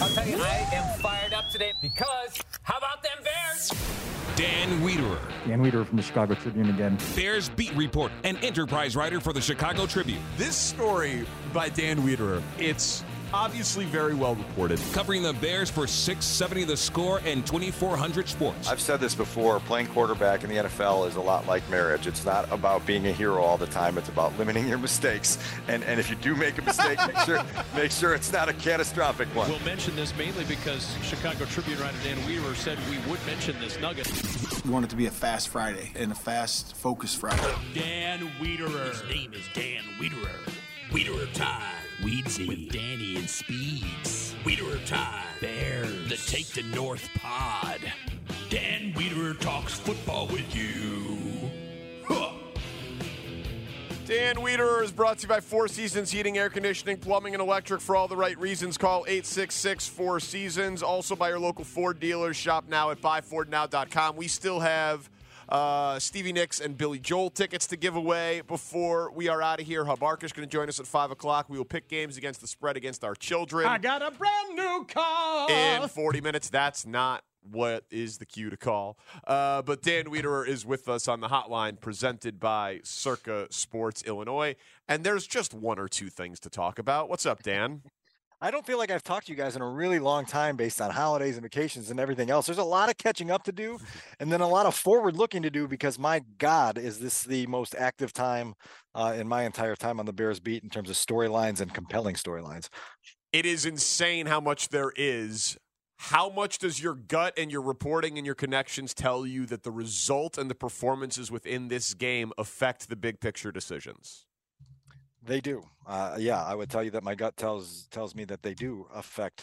I'll tell you, I am fired up today because how about them Bears? Dan Wiederer, Dan Weeder from the Chicago Tribune again. Bears beat report and enterprise writer for the Chicago Tribune, This story by Dan Wiederer, it's obviously very well reported. covering the Bears for 670 The Score and 2400 Sports. I've said this before playing quarterback in the NFL is a lot like marriage. It's not about being a hero all the time, it's about limiting your mistakes. And and if you do make a mistake, make sure make sure it's not a catastrophic one. We'll mention this mainly because Chicago Tribune writer Dan Weaver said we would mention this nugget. We want it to be a fast Friday and a fast, focused Friday. Dan Wiederer. His name is Dan Wiederer. Wiederer time. Weedsy. With Danny and Speaks. Wiederer time. Bears. The Take the North Pod. Dan Wiederer talks football with you. Huh. Dan Wiederer is brought to you by Four Seasons Heating, Air Conditioning, Plumbing, and Electric for all the right reasons. Call 866 4 Seasons. Also by your local Ford dealers. Shop now at buyfordnow.com. We still have uh, Stevie Nicks and Billy Joel tickets to give away before we are out of here. Hub is going to join us at 5 o'clock. We will pick games against the spread against our children. I got a brand new car. in 40 minutes. That's not what is the cue to call. Uh, but Dan Wiederer is with us on the hotline presented by Circa Sports Illinois. And there's just one or two things to talk about. What's up, Dan? I don't feel like I've talked to you guys in a really long time based on holidays and vacations and everything else. There's a lot of catching up to do and then a lot of forward looking to do because my God, is this the most active time uh, in my entire time on the Bears beat in terms of storylines and compelling storylines. It is insane how much there is. How much does your gut and your reporting and your connections tell you that the result and the performances within this game affect the big picture decisions? They do. Uh, yeah, I would tell you that my gut tells tells me that they do affect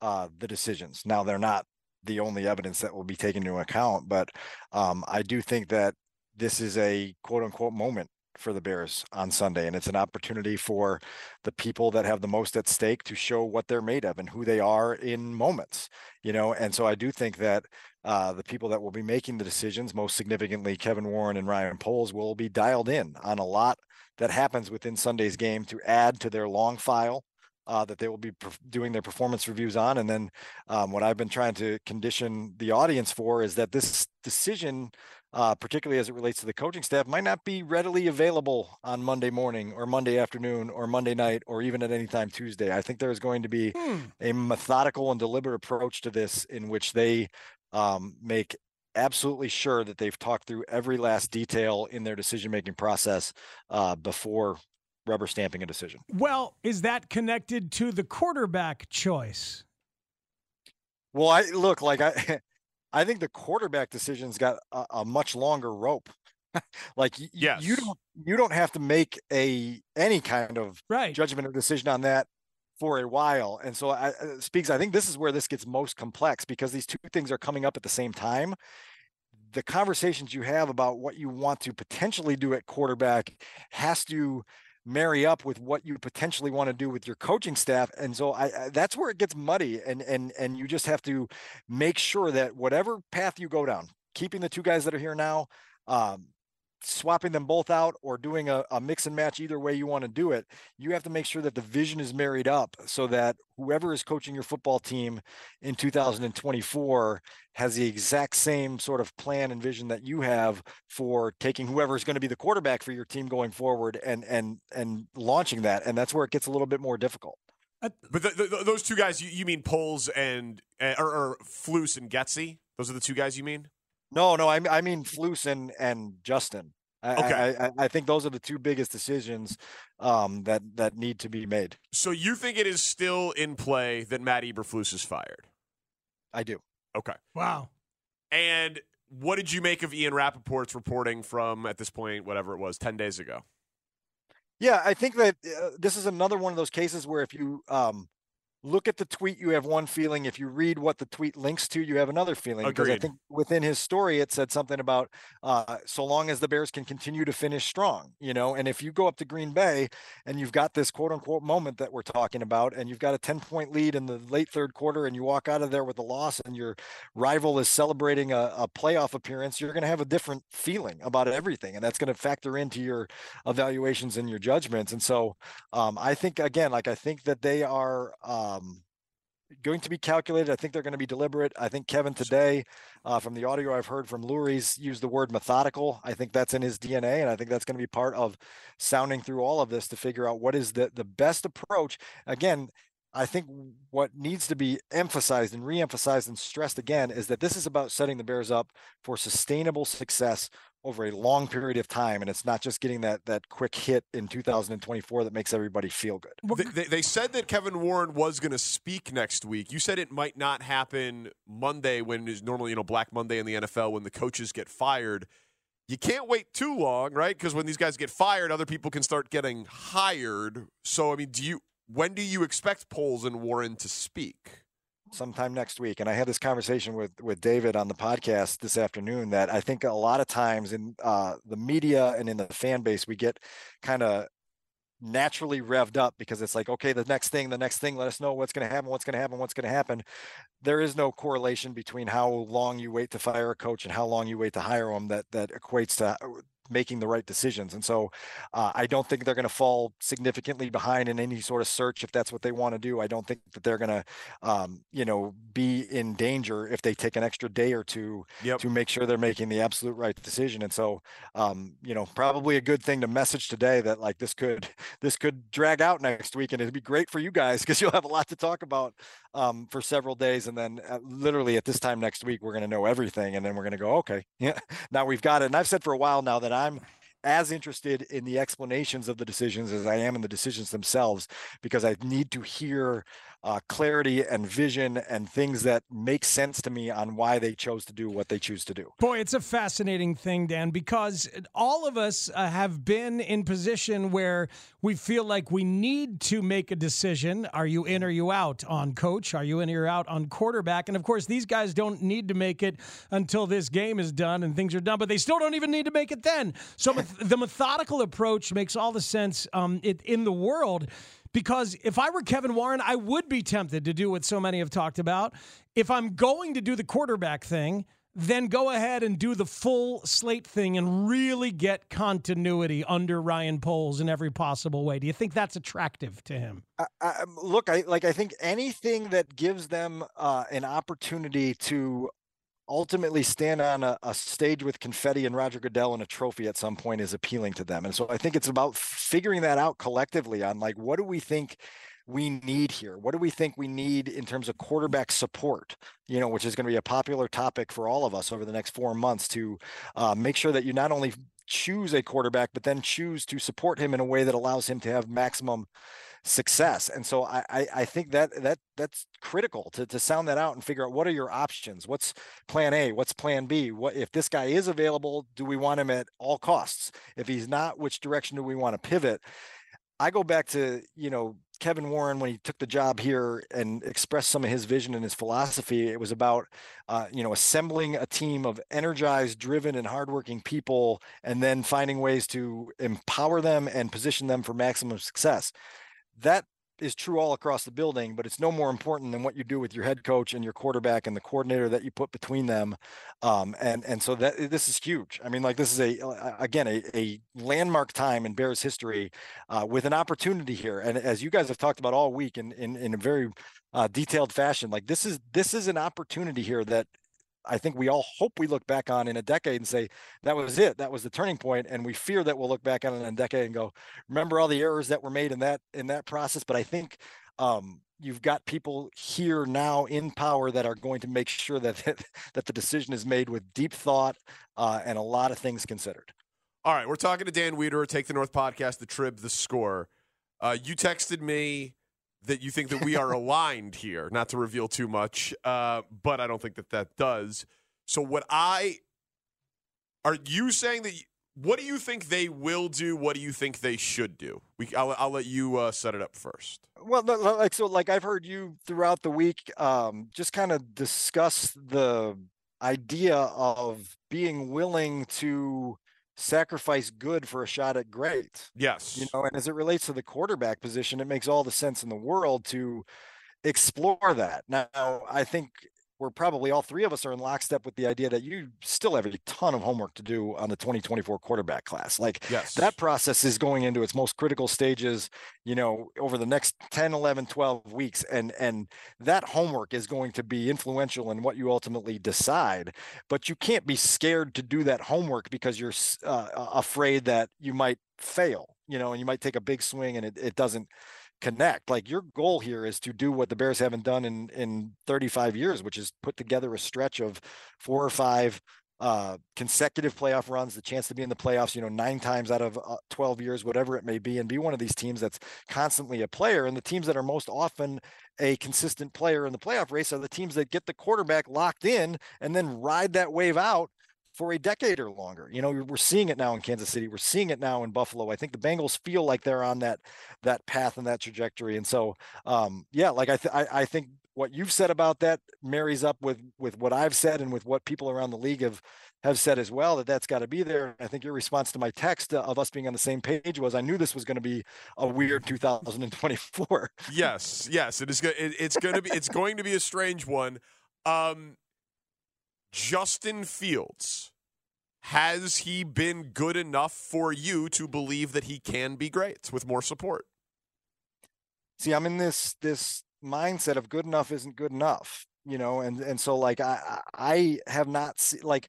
uh, the decisions. Now they're not the only evidence that will be taken into account, but um, I do think that this is a quote unquote moment for the Bears on Sunday, and it's an opportunity for the people that have the most at stake to show what they're made of and who they are in moments. You know, and so I do think that uh, the people that will be making the decisions, most significantly Kevin Warren and Ryan Poles, will be dialed in on a lot that happens within Sunday's game to add to their long file uh, that they will be perf- doing their performance reviews on. And then um, what I've been trying to condition the audience for is that this decision, uh, particularly as it relates to the coaching staff, might not be readily available on Monday morning or Monday afternoon or Monday night or even at any time Tuesday. I think there is going to be a methodical and deliberate approach to this in which they um, make absolutely sure that they've talked through every last detail in their decision making process uh, before rubber stamping a decision. Well, is that connected to the quarterback choice? Well, I look like I, I think the quarterback decision's got a, a much longer rope. like y- y- you don't you don't have to make a any kind of right. judgment or decision on that for a while. And so I uh, speaks. I think this is where this gets most complex because these two things are coming up at the same time. The conversations you have about what you want to potentially do at quarterback has to marry up with what you potentially want to do with your coaching staff and so I, I that's where it gets muddy and and and you just have to make sure that whatever path you go down keeping the two guys that are here now um swapping them both out or doing a, a mix and match either way you want to do it you have to make sure that the vision is married up so that whoever is coaching your football team in 2024 has the exact same sort of plan and vision that you have for taking whoever is going to be the quarterback for your team going forward and and and launching that and that's where it gets a little bit more difficult but the, the, those two guys, you, you mean Poles and uh, or, or Flus and Getsy? Those are the two guys you mean? No, no, I, I mean Flus and and Justin. I, Okay. I, I, I think those are the two biggest decisions um, that that need to be made. So you think it is still in play that Matt Eberflus is fired? I do. Okay. Wow. And what did you make of Ian Rapoport's reporting from at this point, whatever it was, ten days ago? Yeah, I think that uh, this is another one of those cases where if you um, look at the tweet, you have one feeling. If you read what the tweet links to, you have another feeling. Because I think within his story, it said something about uh, so long as the Bears can continue to finish strong, you know. And if you go up to Green Bay and you've got this quote unquote moment that we're talking about, and you've got a 10 point lead in the late third quarter, and you walk out of there with a loss, and your rival is celebrating a, a playoff appearance, you're going to have a different feeling about everything. And that's going to factor into your evaluations and your judgments. And so um, I think, again, like I think that they are. Um, going to be calculated. I think they're going to be deliberate. I think Kevin today, uh, from the audio I've heard from Lurie's, used the word methodical. I think that's in his DNA, and I think that's going to be part of sounding through all of this to figure out what is the the best approach. Again. I think what needs to be emphasized and re-emphasized and stressed again is that this is about setting the Bears up for sustainable success over a long period of time, and it's not just getting that that quick hit in 2024 that makes everybody feel good. They, they, they said that Kevin Warren was going to speak next week. You said it might not happen Monday, when is normally you know Black Monday in the NFL when the coaches get fired. You can't wait too long, right? Because when these guys get fired, other people can start getting hired. So, I mean, do you? When do you expect Poles and Warren to speak? sometime next week and i had this conversation with with david on the podcast this afternoon that i think a lot of times in uh, the media and in the fan base we get kind of naturally revved up because it's like okay the next thing the next thing let us know what's going to happen what's going to happen what's going to happen there is no correlation between how long you wait to fire a coach and how long you wait to hire them that that equates to uh, making the right decisions and so uh, i don't think they're going to fall significantly behind in any sort of search if that's what they want to do i don't think that they're going to um, you know be in danger if they take an extra day or two Yep. to make sure they're making the absolute right decision and so um, you know probably a good thing to message today that like this could this could drag out next week and it'd be great for you guys because you'll have a lot to talk about um, for several days and then uh, literally at this time next week we're going to know everything and then we're going to go okay yeah now we've got it. And i've said for a while now that i'm as interested in the explanations of the decisions as i am in the decisions themselves because i need to hear uh, clarity and vision and things that make sense to me on why they chose to do what they choose to do Boy, it's a fascinating thing, Dan, because all of us uh, have been in position where we feel like we need to make a decision. Are you in or you out on coach? Are you in or you're out on quarterback? And of course, these guys don't need to make it until this game is done and things are done, but they still don't even need to make it then. So the methodical approach makes all the sense um, it, in the world. Because if I were Kevin Warren, I would be tempted to do what so many have talked about. If I'm going to do the quarterback thing, then go ahead and do the full slate thing and really get continuity under Ryan Poles in every possible way. Do you think that's attractive to him? I, I, look, I like. I think anything that gives them uh, an opportunity to ultimately stand on a, a stage with confetti and Roger Goodell and a trophy at some point is appealing to them. And so I think it's about figuring that out collectively on like what do we think we need here? What do we think we need in terms of quarterback support? You know, which is going to be a popular topic for all of us over the next four months to uh, make sure that you not only choose a quarterback, but then choose to support him in a way that allows him to have maximum success. And so I, I, think that that that's critical to, to sound that out and figure out what are your options? What's plan A? What's plan B? What if this guy is available, do we want him at all costs? If he's not, which direction do we want to pivot? I go back to, you know, Kevin Warren when he took the job here and expressed some of his vision and his philosophy. It was about, uh, you know, assembling a team of energized, driven, and hardworking people, and then finding ways to empower them and position them for maximum success. That is true all across the building, but it's no more important than what you do with your head coach and your quarterback and the coordinator that you put between them. Um, and and so that this is huge. I mean, like this is a again a, a landmark time in Bears history uh, with an opportunity here. And as you guys have talked about all week in in, in a very uh, detailed fashion, like this is this is an opportunity here that I think we all hope we look back on in a decade and say that was it, that was the turning point, and we fear that we'll look back on it in a decade and go, remember all the errors that were made in that in that process. But I think um, you've got people here now in power that are going to make sure that that the decision is made with deep thought uh, and a lot of things considered. All right, we're talking to Dan Wiederer, Take the North podcast, the Trib, the Score. Uh, you texted me that you think that we are aligned here, not to reveal too much, uh, but I don't think that that does. So, what I are you saying that? What do you think they will do? What do you think they should do? We, I'll, I'll let you uh, set it up first. Well, like so, like I've heard you throughout the week, um, just kind of discuss the idea of being willing to sacrifice good for a shot at great. Yes. You know, and as it relates to the quarterback position, it makes all the sense in the world to explore that. Now, I think we're probably all three of us are in lockstep with the idea that you still have a ton of homework to do on the 2024 quarterback class. Like yes. that process is going into its most critical stages, you know, over the next 10, 11, 12 weeks. And, and that homework is going to be influential in what you ultimately decide, but you can't be scared to do that homework because you're uh, afraid that you might fail, you know, and you might take a big swing and it, it doesn't, connect. Like your goal here is to do what the Bears haven't done in in 35 years, which is put together a stretch of four or five uh, consecutive playoff runs, the chance to be in the playoffs, you know, nine times out of uh, 12 years, whatever it may be, and be one of these teams that's constantly a player. And the teams that are most often a consistent player in the playoff race are the teams that get the quarterback locked in and then ride that wave out for a decade or longer. You know, we're seeing it now in Kansas City. We're seeing it now in Buffalo. I think the Bengals feel like they're on that that path and that trajectory. And so, um, yeah, like I, th- I, I think what you've said about that marries up with with what I've said and with what people around the league have have said as well that that's got to be there. I think your response to my text of us being on the same page was I knew this was going to be a weird 2024. yes, yes, it is. It, it's going to be. It's going to be a strange one. Um, Justin Fields, has he been good enough for you to believe that he can be great with more support? See, I'm in this this mindset of good enough isn't good enough, you know, and and so like I I have not seen like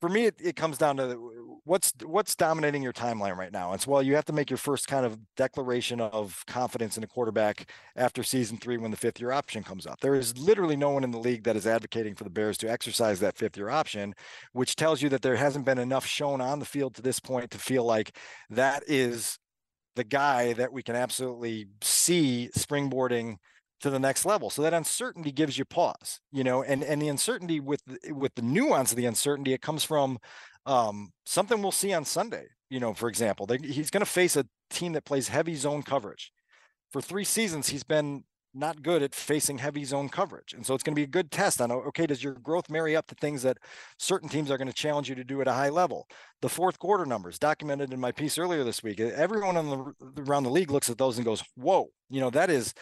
for me, it, it comes down to what's what's dominating your timeline right now. It's well, you have to make your first kind of declaration of confidence in a quarterback after season three when the fifth year option comes up. There is literally no one in the league that is advocating for the Bears to exercise that fifth year option, which tells you that there hasn't been enough shown on the field to this point to feel like that is the guy that we can absolutely see springboarding to the next level. So that uncertainty gives you pause, you know, and and the uncertainty with with the nuance of the uncertainty, it comes from um, something we'll see on Sunday. You know, for example, they, he's going to face a team that plays heavy zone coverage. For three seasons, he's been not good at facing heavy zone coverage. And so it's going to be a good test on okay, does your growth marry up to things that certain teams are going to challenge you to do at a high level? The fourth quarter numbers documented in my piece earlier this week. Everyone the, around the league looks at those and goes, "Whoa, you know that is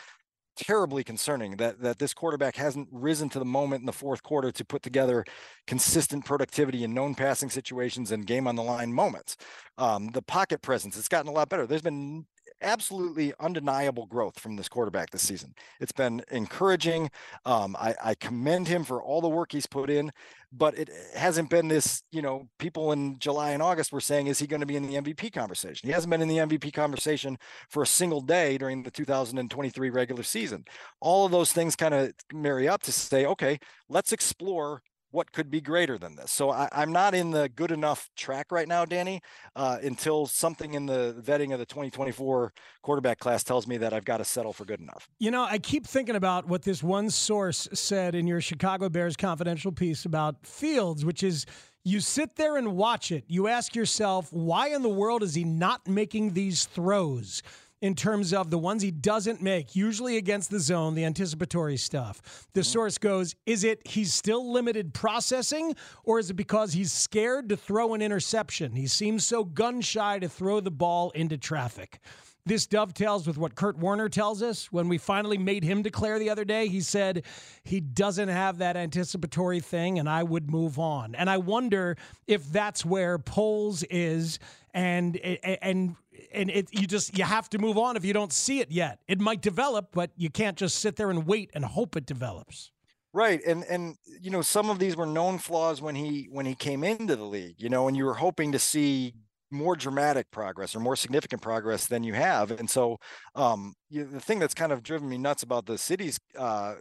terribly concerning that that this quarterback hasn't risen to the moment in the fourth quarter to put together consistent productivity in known passing situations and game on the line moments. Um, the pocket presence, it's gotten a lot better. There's been absolutely undeniable growth from this quarterback this season. It's been encouraging. Um, I, I, commend him for all the work he's put in, but it hasn't been this, you know, people in July and August were saying, is he going to be in the MVP conversation? He hasn't been in the MVP conversation for a single day during the 2023 regular season. All of those things kind of marry up to say, okay, let's explore what could be greater than this. So I, am not in the good enough track right now, Danny, uh, until something in the vetting of the 2024 quarterback class tells me that I've got to settle for good enough. You know, I keep thinking about what this one source said in your Chicago Bears confidential piece about Fields, which is you sit there and watch it. You ask yourself, why in the world is he not making these throws? In terms of the ones he doesn't make, usually against the zone, the anticipatory stuff. The mm-hmm. source goes, is it he's still limited processing, or is it because he's scared to throw an interception? He seems so gun shy to throw the ball into traffic. This dovetails with what Kurt Warner tells us when we finally made him declare the other day. He said he doesn't have that anticipatory thing, and I would move on. And I wonder if that's where Poles is, and and and it you just you have to move on if you don't see it yet. It might develop, but you can't just sit there and wait and hope it develops. Right. And and you know, some of these were known flaws when he when he came into the league, you know, and you were hoping to see more dramatic progress or more significant progress than you have. And so, um, you, the thing that's kind of driven me nuts about the city's uh,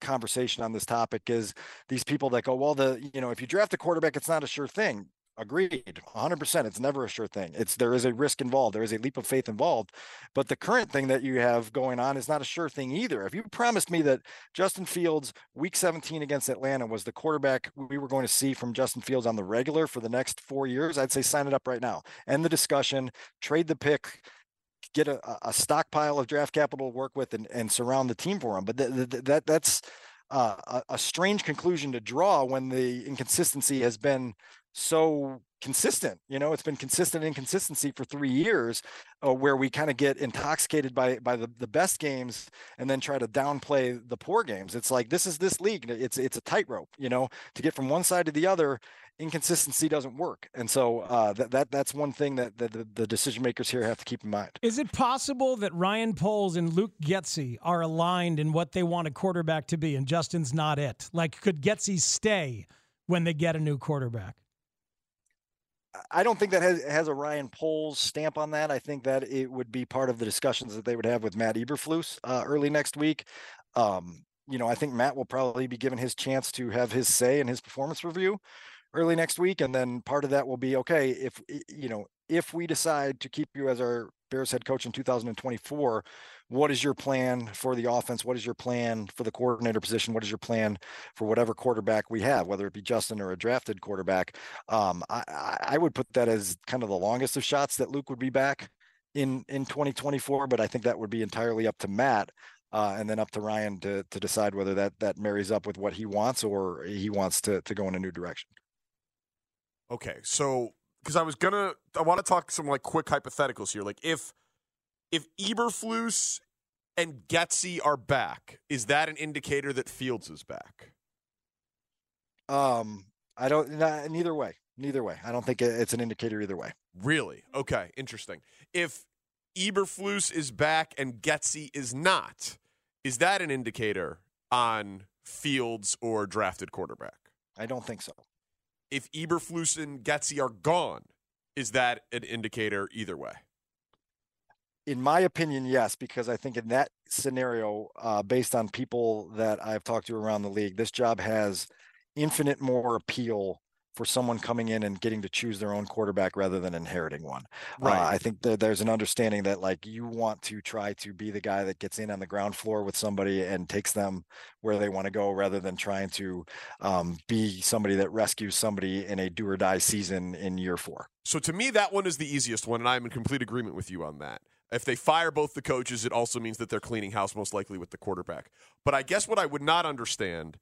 conversation on this topic is these people that go, well, the you know, if you draft a quarterback, it's not a sure thing. Agreed, 100%. It's never a sure thing. It's there is a risk involved. There is a leap of faith involved. But the current thing that you have going on is not a sure thing either. If you promised me that Justin Fields, week 17 against Atlanta, was the quarterback we were going to see from Justin Fields on the regular for the next four years, I'd say sign it up right now. End the discussion, trade the pick, get a, a stockpile of draft capital to work with, and, and surround the team for him. But th- th- that that's uh, a, a strange conclusion to draw when the inconsistency has been so consistent. You know, it's been consistent inconsistency for three years, uh, where we kind of get intoxicated by by the, the best games and then try to downplay the poor games. It's like this is this league. It's it's a tightrope. You know, to get from one side to the other, inconsistency doesn't work. And so uh, that that that's one thing that, that the, the decision makers here have to keep in mind. Is it possible that Ryan Poles and Luke Getsy are aligned in what they want a quarterback to be, and Justin's not it? Like, could Getsy stay when they get a new quarterback? I don't think that has, has a Ryan Poles stamp on that. I think that it would be part of the discussions that they would have with Matt Eberflus uh, early next week. Um, you know, I think Matt will probably be given his chance to have his say in his performance review early next week, and then part of that will be okay if you know if we decide to keep you as our Bears head coach in 2024 what is your plan for the offense? What is your plan for the coordinator position? What is your plan for whatever quarterback we have, whether it be Justin or a drafted quarterback? Um, I, I would put that as kind of the longest of shots that Luke would be back in in 2024, but I think that would be entirely up to Matt. Uh, and then up to Ryan to to decide whether that that marries up with what he wants or he wants to to go in a new direction. Okay, so because I was gonna, I want to talk some like quick hypotheticals here. Like if if Eberflus and Getsy are back, is that an indicator that Fields is back? Um, I don't. neither way. Neither way. I don't think it's an indicator either way. Really? Okay. Interesting. If Eberflus is back and Getsy is not, is that an indicator on Fields or drafted quarterback? I don't think so. If Eberflus and Getsy are gone, is that an indicator either way? in my opinion, yes, because I think in that scenario, uh, based on people that I've talked to around the league, this job has infinite more appeal for someone coming in and getting to choose their own quarterback rather than inheriting one. Right. Uh, I think that there's an understanding that like you want to try to be the guy that gets in on the ground floor with somebody and takes them where they want to go rather than trying to um, be somebody that rescues somebody in a do or die season in year four. So to me, that one is the easiest one, and I'm in complete agreement with you on that. If they fire both the coaches, it also means that they're cleaning house most likely with the quarterback. But I guess what I would not understand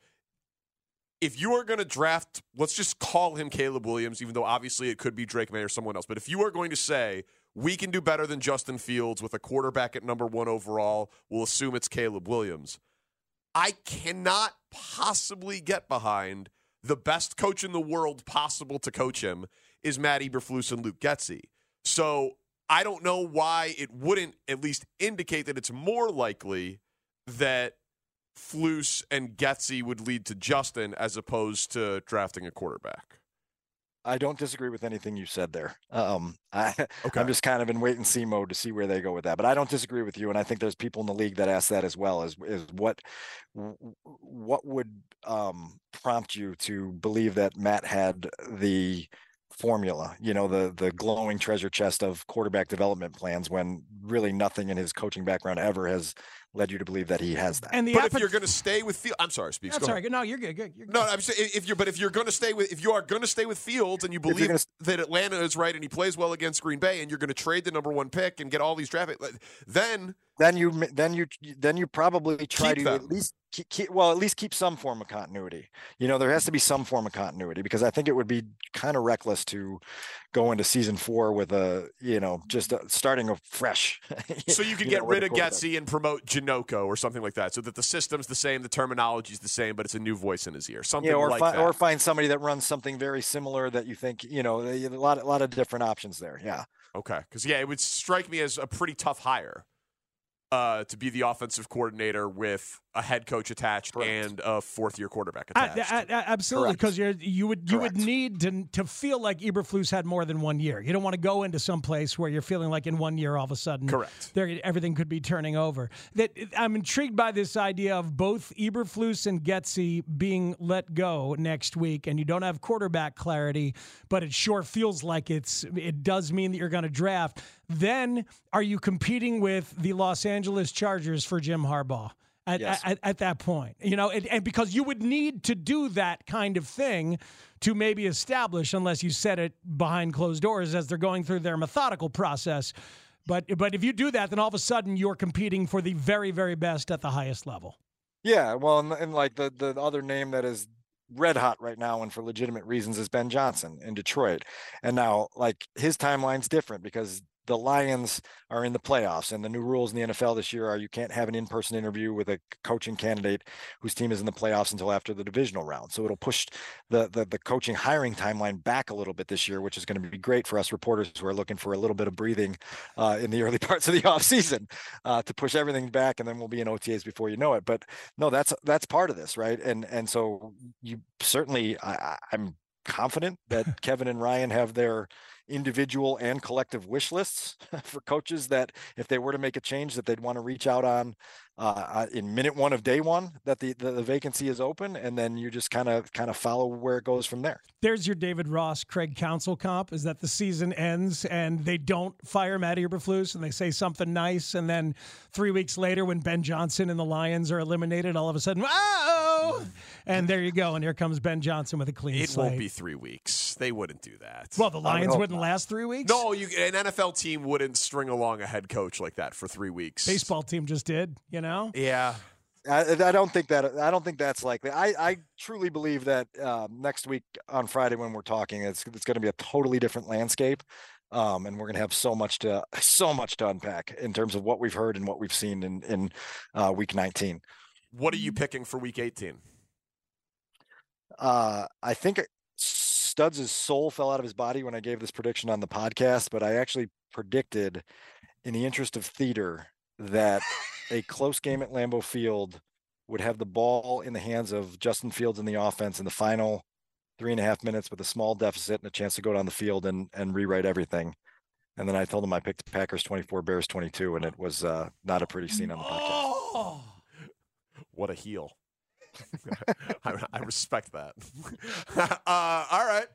if you are going to draft, let's just call him Caleb Williams, even though obviously it could be Drake Maye or someone else. But if you are going to say we can do better than Justin Fields with a quarterback at number one overall, we'll assume it's Caleb Williams. I cannot possibly get behind the best coach in the world possible to coach him is Matt Eberflus and Luke Getsy. So I don't know why it wouldn't at least indicate that it's more likely that Flus and Getsy would lead to Justin as opposed to drafting a quarterback. I don't disagree with anything you said there. Um, I, okay. I'm just kind of in wait and see mode to see where they go with that. But I don't disagree with you, and I think there's people in the league that ask that as well. Is is what what would um, prompt you to believe that Matt had the formula, you know, the the glowing treasure chest of quarterback development plans when really nothing in his coaching background ever has led you to believe that he has that. And the but if you're going to stay with Fields, I'm sorry, Speaks. I'm sorry. No, you're good. Good. You're good. No, I'm saying if you're, but if you're going to stay with, if you are going to stay with Fields and you believe gonna, that Atlanta is right and he plays well against Green Bay and you're going to trade the number one pick and get all these draft, then then you then you then you probably try to them. at least keep, keep, well at least keep some form of continuity you know there has to be some form of continuity because i think it would be kind of reckless to go into season four with a you know just a, starting a fresh so you could get know, rid of Getsy and promote Janocko or something like that so that the system's the same the terminology's the same but it's a new voice in his ear something yeah, or like fi- that. or find somebody that runs something very similar that you think you know a lot a lot of different options there yeah. Okay because yeah it would strike me as a pretty tough hire uh, to be the offensive coordinator with a head coach attached Correct. and a fourth year quarterback attached. I- I- absolutely, because you would you would need to to feel like Eberflus had more than one year. You don't want to go into some place where you're feeling like in one year all of a sudden, Correct. there everything could be turning over. That I'm intrigued by this idea of both Eberflus and Getsy being let go next week, and you don't have quarterback clarity, but it sure feels like it's it does mean that you're going to draft. Then are you competing with the Los Angeles Chargers for Jim Harbaugh? At, Yes. at, at that point, you know, and, and because you would need to do that kind of thing to maybe establish, unless you set it behind closed doors as they're going through their methodical process. But but if you do that, then all of a sudden you're competing for the very very best at the highest level. Yeah, well, and, and like the the other name that is red hot right now and for legitimate reasons is Ben Johnson in Detroit. And now like his timeline's different because the Lions are in the playoffs and the new rules in the NFL this year are you can't have an in-person interview with a coaching candidate whose team is in the playoffs until after the divisional round. So it'll push the the, the coaching hiring timeline back a little bit this year, which is going to be great for us reporters who are looking for a little bit of breathing uh, in the early parts of the offseason uh, to push everything back and then we'll be in OTAs before you know it. But no, that's that's part of this, right? And and so you certainly I- I'm confident that Kevin and Ryan have their individual and collective wish lists for coaches that if they were to make a change that they'd want to reach out on uh, uh, in minute one of day one that the, the, the vacancy is open and then you just kind of kind of follow where it goes from there There's your David Ross, Craig Counsell comp. Is that the season ends and they don't fire Matt Eberflus and they say something nice, and then three weeks later, when Ben Johnson and the Lions are eliminated, all of a sudden, and there you go, and here comes Ben Johnson with a clean it slate. won't be three weeks. They wouldn't do that. well, the Lions hope wouldn't not. last three weeks. no, you, an NFL team wouldn't string along a head coach like that for three weeks. baseball team just did. You know, Yeah. I, I don't think that I don't think that's likely. I, I truly believe that um, next week on Friday when we're talking, it's it's going to be a totally different landscape, um, and we're going to have so much to so much to unpack in terms of what we've heard and what we've seen in in uh, week 19. What are you picking for week 18? Uh, I think Studs' soul fell out of his body when I gave this prediction on the podcast, but I actually predicted, in the interest of theater, that a close game at Lambeau Field would have the ball in the hands of Justin Fields in the offense in the final three and a half minutes with a small deficit and a chance to go down the field and and rewrite everything. And then I told him I picked Packers 24, Bears 22, and it was uh, not a pretty scene on the podcast. oh, What a heel. I, I respect that. uh, all right.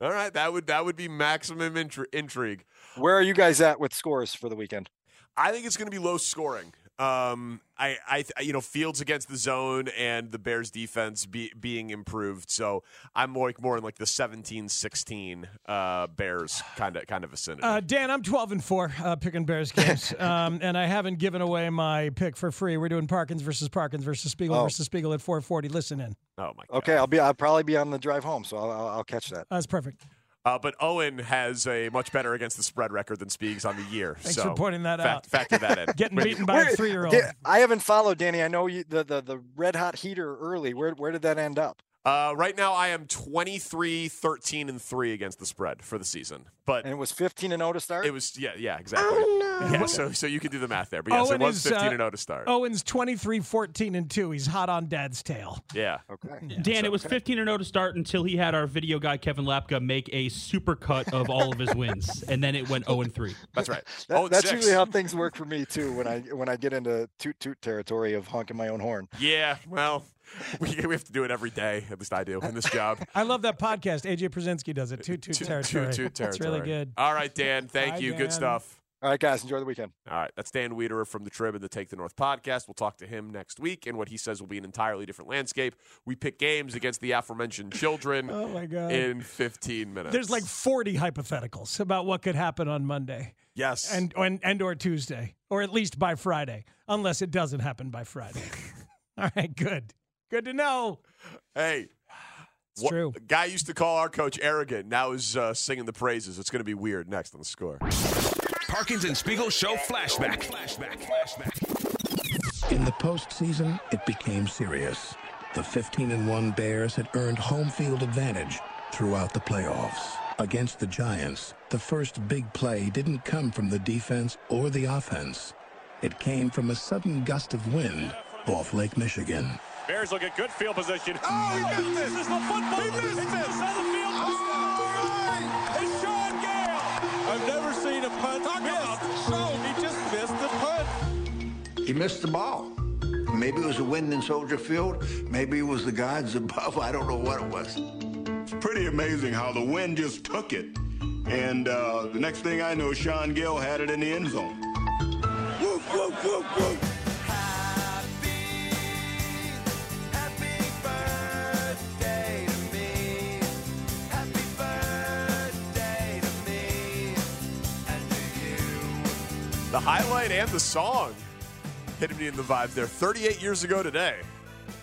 All right. That would that would be maximum intri- intrigue. Where are you guys at with scores for the weekend? I think it's going to be low scoring. Um, I, I, you know, Fields against the zone and the Bears defense be, being improved. So I'm more, more in like the 17-16 uh, Bears kind of, kind of vicinity. uh, Dan, I'm 12 and four uh, picking Bears games, um, and I haven't given away my pick for free. We're doing Parkins versus Parkins versus Spiegel Oh. versus Spiegel at 440. Listen in. oh my God. Okay, I'll be I'll probably be on the drive home, so I'll I'll, I'll catch that. That's perfect. Uh, but Owen has a much better against the spread record than Speaks on the year. Thanks so for pointing that fact- out. Factor that in. Getting When- beaten by Where- a three year old. I haven't followed Danny. I know you, the, the the red hot heater early. Where where did that end up? Uh, right now, I am 23, 13, and 3 against the spread for the season. But And it was 15 and 0 to start. it was, yeah, yeah, exactly. Oh, no. Yeah, so, so you can do the math there. But yes, Owen it was is, 15 uh, and 0 to start. Owen's 23, 14, and 2. He's hot on dad's tail. Yeah. okay. Dan, it was 15 or 0 to start until he had our video guy Kevin Lapka make a super cut of all of his wins, and then it went 0 and 3. That's right. That- oh, that's six. usually how things work for me too. When I when I get into toot toot territory of honking my own horn. Yeah, well, we, we have to do it every day. At least I do in this job. I love that podcast. AJ Przinsky does it. Toot toot Toot, territory. toot, toot That's really good. All right, Dan. Thank Bye, you. Dan. Good stuff. All right, guys, enjoy the weekend. All right, that's Dan Wiederer from the Trib and the Take the North podcast. We'll talk to him next week, and what he says will be an entirely different landscape. We pick games against the aforementioned children Oh, my God. in 15 minutes. There's like 40 hypotheticals about what could happen on Monday yes, and, and, and or Tuesday, or at least by Friday, unless it doesn't happen by Friday. All right, good. Good to know. hey, It's true. a guy used to call our coach arrogant. Now is uh, singing the praises. It's going to be weird next on the score. Parkins and Spiegel Show flashback. Flashback. Flashback. In the postseason, it became serious. The 15 and 1 Bears had earned home field advantage throughout the playoffs. Against the Giants, the first big play didn't come from the defense or the offense. It came from a sudden gust of wind off Lake Michigan. Bears will get good field position. Oh, he missed this. This is the football. He missed it's this. Center field. Oh, It's Shaun Gayle. I've never seen a punt Talk missed. about- So he just missed the punt. He missed the ball. Maybe it was the wind in Soldier Field. Maybe it was the gods above. I don't know what it was. It's pretty amazing how the wind just took it. And uh, the next thing I know, Shaun Gayle had it in the end zone. Woof, woof, woof, The highlight and the song hitting me in the vibe there. 38 years ago today.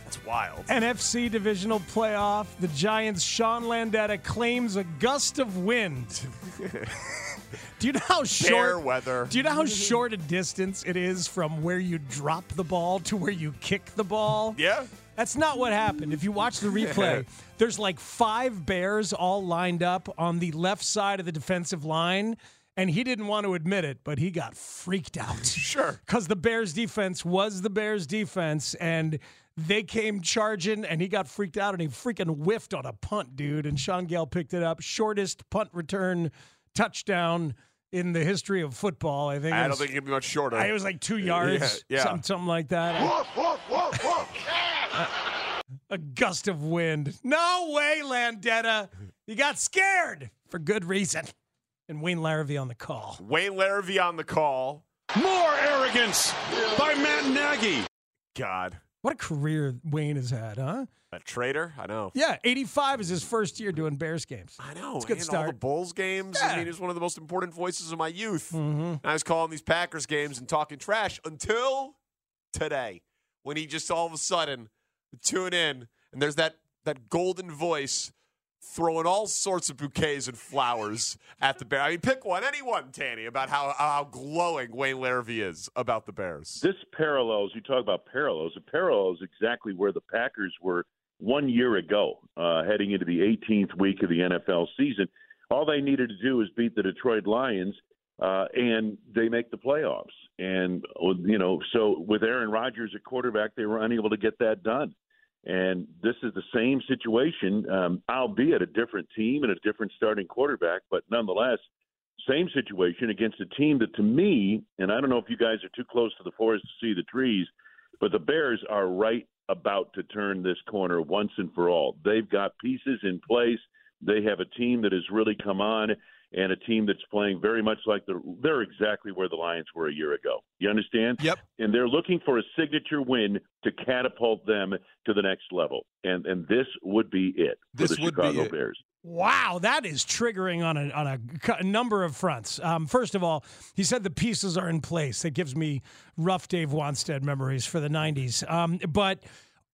That's wild. NFC divisional playoff. The Giants' Sean Landeta claims a gust of wind. Do you know how short Fair weather. Do you know how short a distance it is from where you drop the ball to where you kick the ball? Yeah. That's not what happened. If you watch the replay, there's like five Bears all lined up on the left side of the defensive line. And he didn't want to admit it, but he got freaked out. Sure. Because the Bears defense was the Bears defense. And they came charging, and he got freaked out, and he freaking whiffed on a punt, dude. And Shaun Gayle picked it up. Shortest punt return touchdown in the history of football. I think. I don't was- think it could be much shorter. I, it was like two yards, Yeah, yeah. Something, something like that. A gust of wind. No way, Landeta. You got scared for good reason. And Wayne Larrivee on the call. Wayne Larrivee on the call. More arrogance by Matt Nagy. God. What a career Wayne has had, huh? A traitor? I know. Yeah, 85 is his first year doing Bears games. I know. It's a good and start. all the Bulls games. Yeah. I mean, he was one of the most important voices of my youth. Mm-hmm. I was calling these Packers games and talking trash until today, when he just all of a sudden tune in and there's that that golden voice throwing all sorts of bouquets and flowers at the Bears. I mean, pick one, anyone, Tanny, about how how glowing Wayne Larrivee is about the Bears. This parallels, you talk about parallels, it parallels exactly where the Packers were one year ago, uh, heading into the 18th week of the NFL season. All they needed to do is beat the Detroit Lions, uh, and they make the playoffs. And, you know, so with Aaron Rodgers at quarterback, they were unable to get that done. And this is the same situation, um, albeit a different team and a different starting quarterback, but nonetheless, same situation against a team that, to me, and I don't know if you guys are too close to the forest to see the trees, but the Bears are right about to turn this corner once and for all. They've got pieces in place. They have a team that has really come on and a team that's playing very much like the they're exactly where the Lions were a year ago. You understand? Yep. And they're looking for a signature win to catapult them to the next level. And and this would be it for This the would Chicago it. Bears. Wow, that is triggering on a on a, number of fronts. Um, first of all, he said the pieces are in place. That gives me rough Dave Wannstedt memories for the '90s. Um, but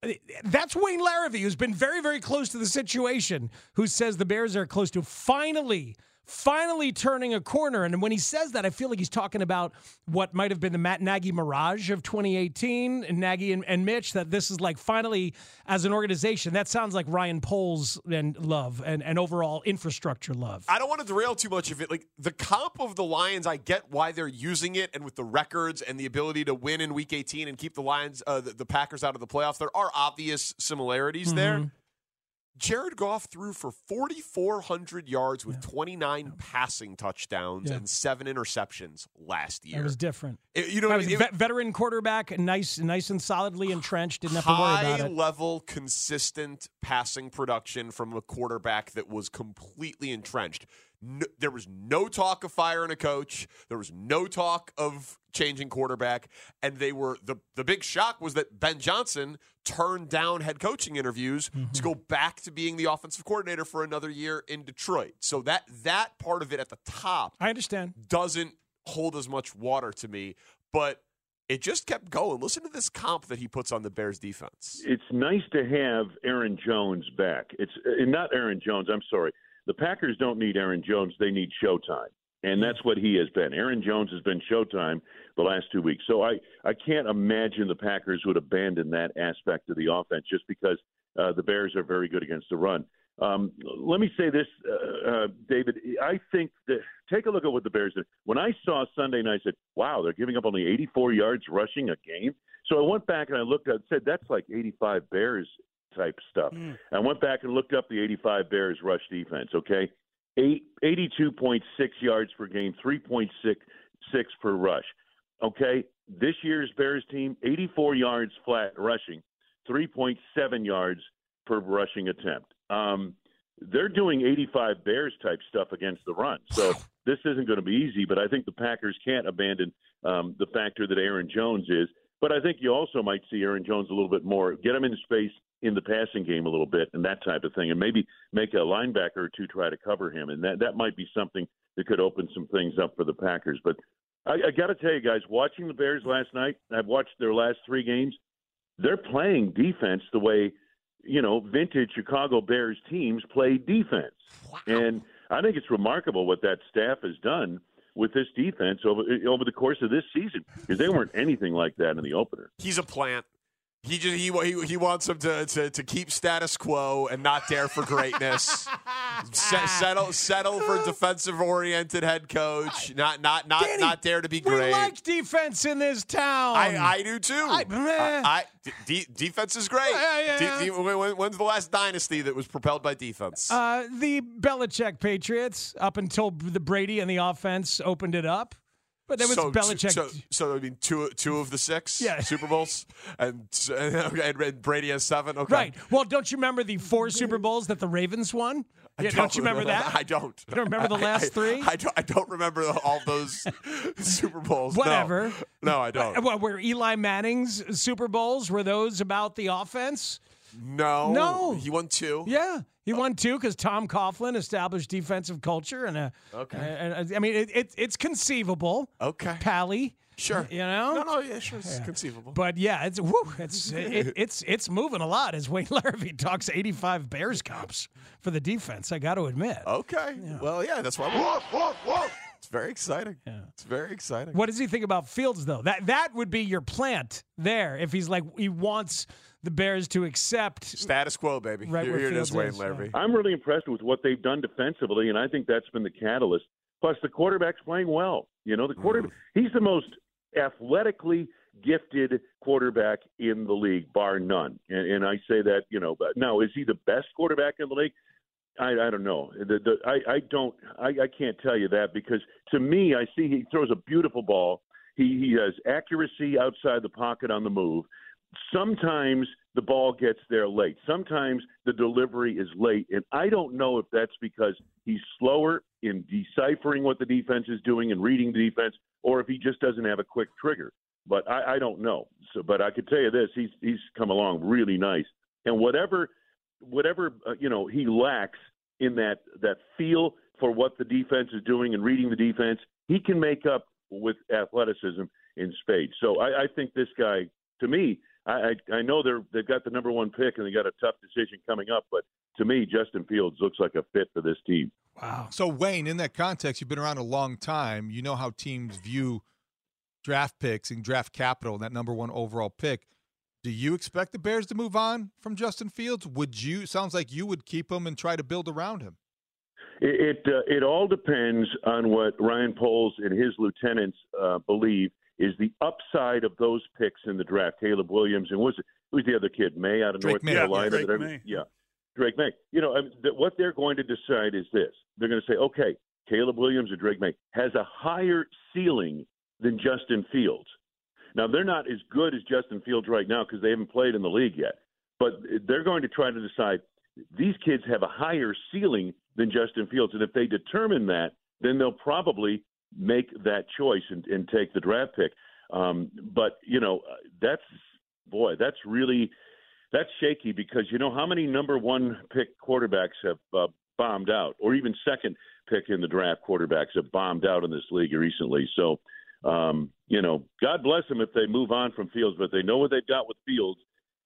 uh, that's Wayne Larrivee, who's been very, very close to the situation, who says the Bears are close to finally. Finally turning a corner. And when he says that, I feel like he's talking about what might have been the Matt Nagy mirage of 2018 and Nagy and, and Mitch, that this is like finally, as an organization, that sounds like Ryan Poles and love and, and overall infrastructure love. I don't want to derail too much of it. Like the comp of the Lions, I get why they're using it, and with the records and the ability to win in Week 18 and keep the Lions, uh, the, the Packers out of the playoffs, there are obvious similarities there. Jared Goff threw for 4,400 yards with 29 passing touchdowns Yeah. and seven interceptions last year. It was different. It- you know I was vet- veteran quarterback, nice, nice and solidly entrenched. Didn't have to worry high about it. level, consistent passing production from a quarterback that was completely entrenched. No, there was no talk of firing a coach. There was no talk of changing quarterback, and they were the the big shock was that Ben Johnson turned down head coaching interviews to go back to being the offensive coordinator for another year in Detroit. So that that part of it at the top, I understand, doesn't hold as much water to me, but. It just kept going. Listen to this comp that he puts on the Bears defense. It's nice to have Aaron Jones back. It's uh, not Aaron Jones. I'm sorry. The Packers don't need Aaron Jones. They need Showtime, and that's what he has been. Aaron Jones has been Showtime the last two weeks. So I I can't imagine the Packers would abandon that aspect of the offense just because uh, the Bears are very good against the run. Um, let me say this, uh, uh, David. I think that take a look at what the Bears did. When I saw Sunday night, I said, "Wow, they're giving up only 84 yards rushing a game." So I went back and I looked at, said, "That's like 85 Bears type stuff." Mm. I went back and looked up the 85 Bears rush defense. Okay, Eight, 82.6 yards per game, 3.6 six per rush. Okay, this year's Bears team, 84 yards flat rushing, 3.7 yards per rushing attempt. Um, they're doing 85 Bears type stuff against the run. So this isn't going to be easy, but I think the Packers can't abandon um, the factor that Aaron Jones is. But I think you also might see Aaron Jones a little bit more, get him in space in the passing game a little bit and that type of thing, and maybe make a linebacker or two try to cover him. And that, that might be something that could open some things up for the Packers. But I, I got to tell you guys, watching the Bears last night, I've watched their last three games. They're playing defense the way you know vintage Chicago Bears teams play defense, and I think it's remarkable what that staff has done with this defense over over the course of this season because they weren't anything like that in the opener. He's a plant. He just he he, he wants him to, to to keep status quo and not dare for greatness. Se- settle settle for defensive oriented head coach. Not not not Danny, not dare to be great. We like defense in this town. I, I do too. I- I, I- de- defense is great. Yeah, yeah. De- de- when- when's the last dynasty that was propelled by defense? Uh, the Belichick Patriots, up until the Brady and the offense opened it up. But it was so, Belichick. So, so I mean, two two of the six Yeah. Super Bowls, and, okay, and Brady has seven. Okay, Right. Well, don't you remember the four Super Bowls that the Ravens won? Yeah, don't, you remember that? I don't. You don't remember the last I- three? I, don't. I don't remember all those Super Bowls. No. Whatever. No, I don't. Well, were Eli Manning's Super Bowls were those about the offense? No. No. He won two. Yeah, he won two because Tom Coughlin established defensive culture and a. Okay. and- and- I mean, it, it, it's conceivable. Okay. Pally. Sure. You know. No, no, yeah, sure, it's conceivable. But yeah, it's whew, it's it, it's it's moving a lot as Wayne Larrivee talks 85 Bears cops for the defense. I got to admit. Okay. Well, yeah, that's why. Woof, woof, woof. It's very exciting. Yeah. It's very exciting. What does he think about Fields though? That that would be your plant there if he's like he wants the Bears to accept Status quo, baby. Right here, where here it is, Wayne is, Larrivee. I'm really impressed with what they've done defensively, and I think that's been the catalyst. Plus, the quarterback's playing well. You know, the quarterback, mm-hmm. he's the most athletically gifted quarterback in the league, bar none. And, and I say that, you know, but now, is he the best quarterback in the league? I, I don't know. The, the, I, I don't. I, I can't tell you that because to me, I see he throws a beautiful ball. He he has accuracy outside the pocket on the move. Sometimes the ball gets there late. Sometimes the delivery is late, and I don't know if that's because he's slower in deciphering what the defense is doing and reading the defense, or if he just doesn't have a quick trigger. But I, I don't know. So, but I could tell you this: he's he's come along really nice, and whatever whatever uh, you know he lacks in that that feel for what the defense is doing and reading the defense, he can make up with athleticism in spades. So I, I think this guy, to me, I, I I know they're they've got the number one pick and they got a tough decision coming up, but to me, Justin Fields looks like a fit for this team. Wow. So Wayne, in that context, you've been around a long time. You know how teams view draft picks and draft capital and that number one overall pick. Do you expect the Bears to move on from Justin Fields? Would you? Sounds like you would keep him and try to build around him. It it, uh, it all depends on what Ryan Poles and his lieutenants uh, believe is the upside of those picks in the draft. Caleb Williams and was it, who's the other kid? Maye out of Drake North Maye. Carolina. Yeah, Drake Maye. yeah, Drake Maye. You know I mean, th- what they're going to decide is this: they're going to say, okay, Caleb Williams or Drake Maye has a higher ceiling than Justin Fields. Now they're not as good as Justin Fields right now because they haven't played in the league yet. But they're going to try to decide these kids have a higher ceiling than Justin Fields, and if they determine that, then they'll probably make that choice and, and take the draft pick. Um, but you know, that's boy, that's really that's shaky because you know how many number one pick quarterbacks have uh, bombed out, or even second pick in the draft quarterbacks have bombed out in this league recently. So, um, you know, God bless them if they move on from Fields, but they know what they've got with Fields,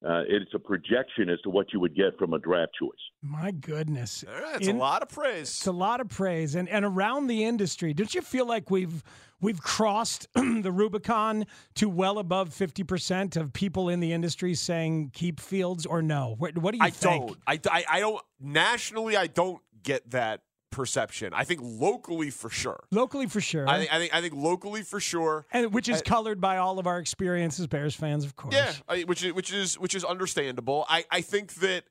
Uh, it's a projection as to what you would get from a draft choice. My goodness. That's a lot of praise. It's a lot of praise. And and around the industry, don't you feel like we've we've crossed the Rubicon to well above 50% of people in the industry saying keep Fields or no? What, what do you I think? don't. I, I, I don't. Nationally, I don't get that perception. I think locally for sure. Locally for sure. I think, I think I think locally for sure. and which is Uh, colored by all of our experience as Bears fans, of course. Yeah, I, which is which is which is understandable. I I think that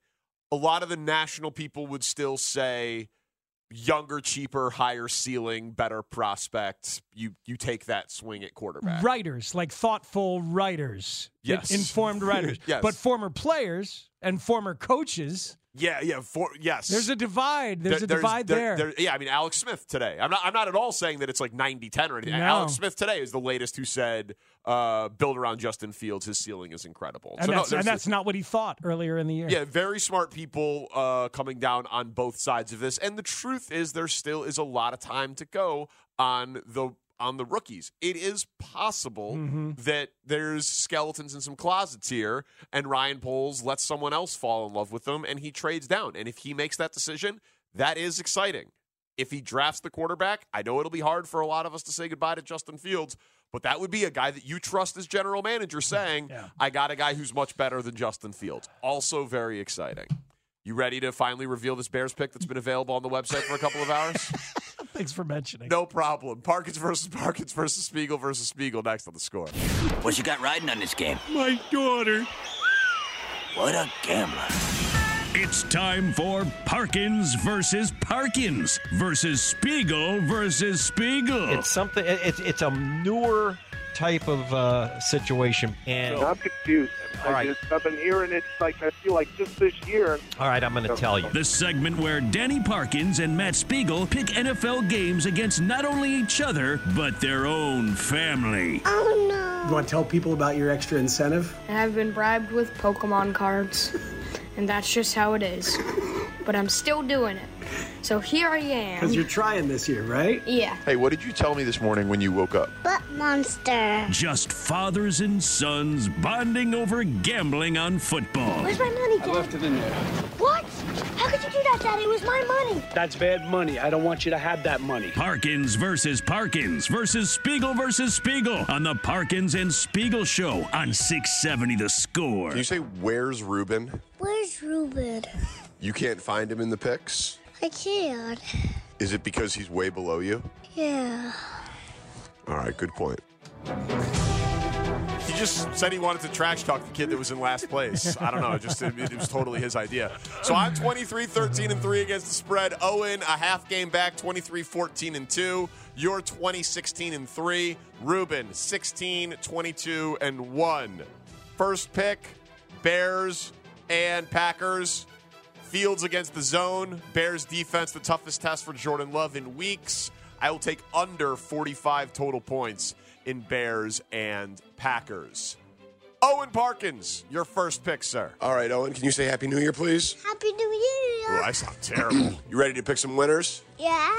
a lot of the national people would still say younger, cheaper, higher ceiling, better prospect. You you take that swing at quarterback. Writers, like thoughtful writers, Yes. informed writers. Yes. But former players and former coaches, Yeah, yeah. For yes, there's a divide. There's a divide there. yeah, I mean Alex Smith today. I'm not. I'm not at all saying that it's like 90-10 or anything. No. Alex Smith today is the latest who said, uh, "Build around Justin Fields. His ceiling is incredible." and, So that's, there's and that's not what he thought earlier in the year. Yeah, very smart people uh, coming down on both sides of this. And the truth is, there still is a lot of time to go on the on the rookies. It is possible mm-hmm. that there's skeletons in some closets here, and Ryan Poles lets someone else fall in love with them, and he trades down. And if he makes that decision, that is exciting. If he drafts the quarterback, I know it'll be hard for a lot of us to say goodbye to Justin Fields, but that would be a guy that you trust as general manager mm, saying, I got a guy who's much better than Justin Fields. Also very exciting. You ready to finally reveal this Bears pick that's been available on the website for a couple of hours? Thanks for mentioning. No problem. Parkins versus Parkins versus Spiegel versus Spiegel next on the score. What you got riding on this game? My daughter. What a gambler. It's time for Parkins versus Parkins versus Spiegel versus Spiegel. It's something. It's it's a newer type of uh, situation, and I'm confused. All I right. just, I've been hearing it like I feel like just this year. all right, I'm going to tell you. The segment where Danny Parkins and Matt Spiegel pick NFL games against not only each other, but their own family. Oh no. You want to tell people about your extra incentive? I've been bribed with Pokemon cards, and that's just how it is. But I'm still doing it. So here I am. Because you're trying this year, right? Yeah. Hey, what did you tell me this morning when you woke up? Butt monster. Just fathers and sons bonding over gambling on football. Where's my money, Dad? I left it in there. What? How could you do that, Dad? It was my money. That's bad money. I don't want you to have that money. Parkins versus Parkins versus Spiegel versus Spiegel on the Parkins and Spiegel Show on 670 The Score. Can you say where's Ruben? Where's Ruben? You can't find him in the picks? I can't. Is it because he's way below you? Yeah. All right, good point. He just said he wanted to trash talk the kid that was in last place. I don't know. It just it, it was totally his idea. So I'm 23 13 and 3 against the spread. Owen, a half game back, 23 14 and 2. You're 20 16 and 3. Ruben, 16 22 and 1. First pick, Bears and Packers. Fields against the zone. Bears defense, the toughest test for Jordan Love in weeks. I will take under 45 total points in Bears and Packers. Owen Parkins, your first pick, sir. All right, Owen, can you say Happy New Year, please? Happy New Year. Ooh, I sound terrible. you ready to pick some winners? Yeah.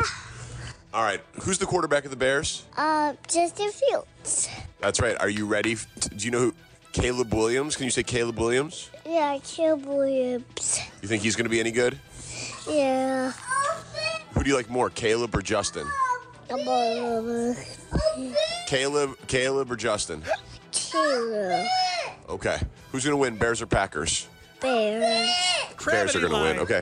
All right, who's the quarterback of the Bears? Uh, Justin Fields. That's right. Are you ready? Do you know who? Caleb Williams. Can you say Caleb Williams? Yeah, Caleb Williams. You think he's going to be any good? Yeah. Who do you like more, Caleb or Justin? Caleb, Caleb or Justin? Caleb. Okay. Who's going to win, Bears or Packers? Bears. Bears are going to win. Okay.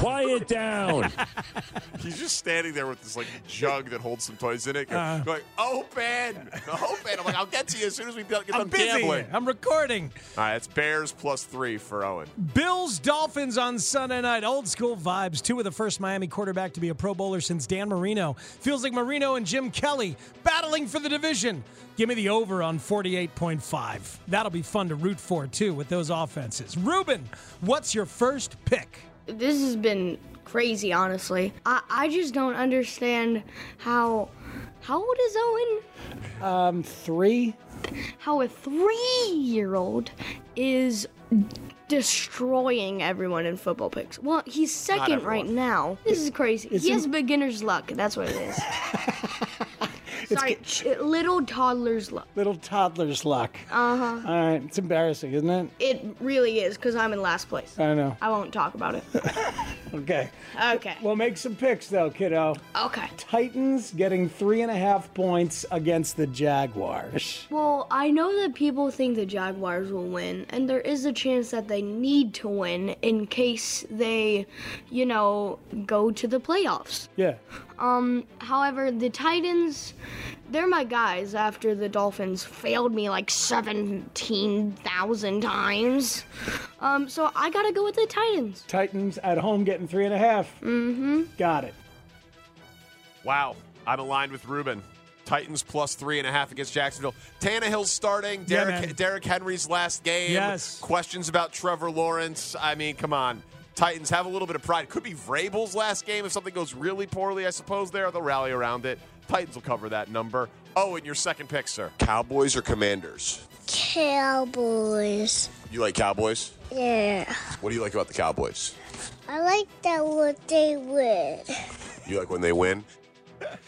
Quiet down. He's just standing there with this like jug that holds some toys in it, go- Uh. going, "Open, open." I'm like, "I'll get to you as soon as we get done I'm busy. gambling." I'm recording. All right, it's Bears plus three for Owen. Bills Dolphins on Sunday night. Old school vibes. Tua of the first Miami quarterback to be a Pro Bowler since Dan Marino. Feels like Marino and Jim Kelly battling for the division. Give me the over on 48.5. That'll be fun to root for, too, with those offenses. Ruben, what's your first pick? This has been crazy, honestly. I, I just don't understand how. How old is Owen? Um, three. How a three year old is destroying everyone in football picks. Well, he's second right now. This is crazy. Is he he- has beginner's luck. That's what it is. Sorry, little toddler's luck. Little toddler's luck. Uh huh. All right, it's embarrassing, isn't it? It really is because I'm in last place. I know. I won't talk about it. Okay. Okay. We'll make some picks though, kiddo. Okay. Titans getting three and a half points against the Jaguars. Well, I know that people think the Jaguars will win, and there is a chance that they need to win in case they, you know, go to the playoffs. Yeah. Um, however, the Titans, they're my guys after the Dolphins failed me like 17,000 times. Um, so I gotta go with the Titans. Titans at home getting three and a half. Mm-hmm. Got it. Wow, I'm aligned with Ruben. Titans plus three and a half against Jacksonville. Tannehill's starting. Derrick, man. Derrick Henry's last game. Yes. Questions about Trevor Lawrence. I mean, come on. Titans have a little bit of pride. Could be Vrabel's last game if something goes really poorly. I suppose there they'll rally around it. Titans will cover that number. Oh, and your second pick, sir. Cowboys or Commanders? Cowboys. You like Cowboys? Yeah. What do you like about the Cowboys? I like that what they win. You like when they win?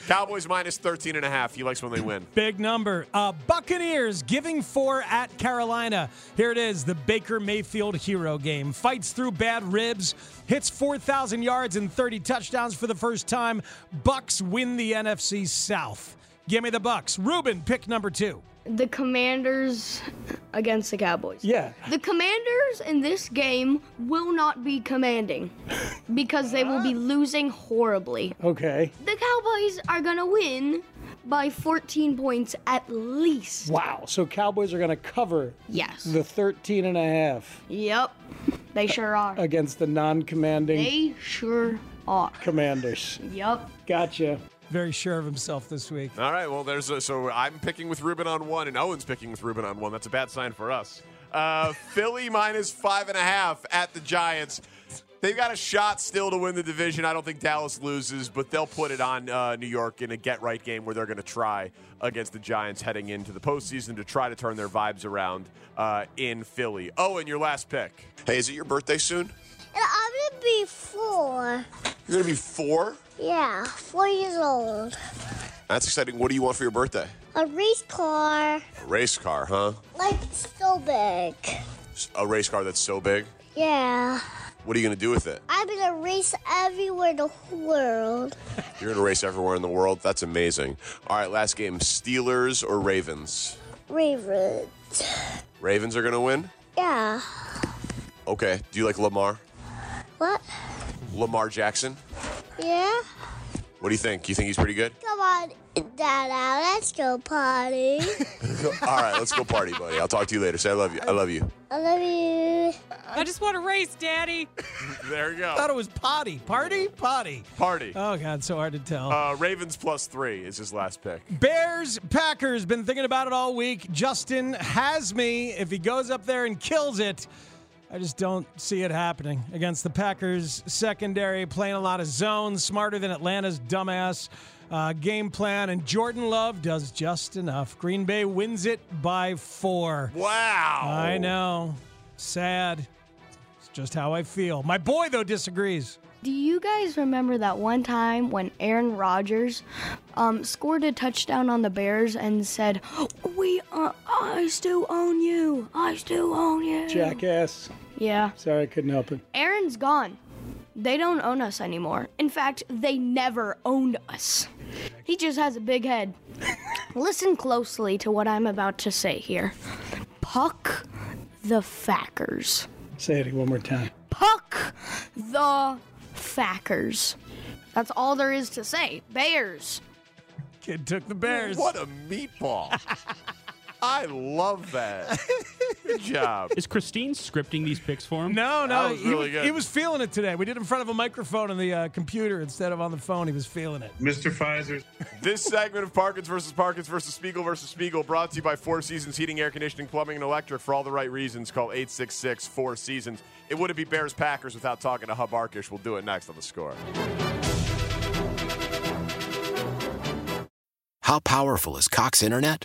Cowboys minus 13 and a half. He likes when they win. Big number. Uh, Buccaneers giving four at Carolina. Here it is the Baker Mayfield hero game. Fights through bad ribs, hits 4,000 yards and 30 touchdowns for the first time. Bucks win the NFC South. Give me the Bucks. Ruben, pick number two. The Commanders against the Cowboys. Yeah. The Commanders in this game will not be commanding because they will be ah. losing horribly. Okay. The Cowboys are going to win by 14 points at least. Wow. So Cowboys are going to cover Yes. the 13 and a half Yep. They sure are. against the non-commanding They sure are. commanders. Yep. Gotcha. Very sure of himself this week. All right. Well, there's a, so I'm picking with Ruben on one, and Owen's picking with Ruben on one. That's a bad sign for us. Uh, Philly minus five and a half at the Giants. They've got a shot still to win the division. I don't think Dallas loses, but they'll put it on uh, New York in a get right game where they're going to try against the Giants heading into the postseason to try to turn their vibes around uh, in Philly. Oh, and your last pick. Hey, is it your birthday soon? I'm gonna be four. You're to be four? Yeah, four years old. That's exciting. What do you want for your birthday? A race car, A race car, huh? like so big. A race car that's so big. Yeah. What are you to do with it? I'm gonna race everywhere in the world. You're to race everywhere in the world? That's amazing. All right, last game Steelers or Ravens? Ravens. Ravens are to win? Yeah. Okay. Do you like Lamar? What? Lamar Jackson? Yeah? What do you think? You think he's pretty good? Come on, Dada, let's go party. All right, let's go party, buddy. I'll talk to you later. Say I love you. I love you. I love you. I just want to race, Daddy. There you go. I thought it was potty. Party? Potty. Party. Oh, God, so hard to tell. Uh, Ravens plus three is his last pick. Bears, Packers, been thinking about it all week. Justin has me. If he goes up there and kills it, I just don't see it happening against the Packers secondary, playing a lot of zones, smarter than Atlanta's dumbass uh, game plan, and Jordan Love does just enough. Green Bay wins it by four. Wow. I know. Sad. It's just how I feel. My boy, though, disagrees. Do you guys remember that one time when Aaron Rodgers um, scored a touchdown on the Bears and said, "We, uh, I still own you. I still own you." Jackass. Yeah. Sorry, I couldn't help it. Aaron's gone. They don't own us anymore. In fact, they never owned us. He just has a big head. Listen closely to what I'm about to say here. Puck the Fackers. Say it one more time. Puck the Fackers. That's all there is to say. Bears. Kid took the Bears. What a meatball. I love that. Good job. Is Christine scripting these picks for him? No, no, That was he, really was, good. he was feeling it today. We did it in front of a microphone on the uh, computer instead of on the phone. He was feeling it. Mr. Pfizer. This segment of Parkins versus Parkins versus Spiegel versus Spiegel brought to you by Four Seasons Heating, Air Conditioning, Plumbing, and Electric. For all the right reasons, call 866 Four Seasons. It wouldn't be Bears Packers without talking to Hub Arkush. We'll do it next on the score. How powerful is Cox Internet?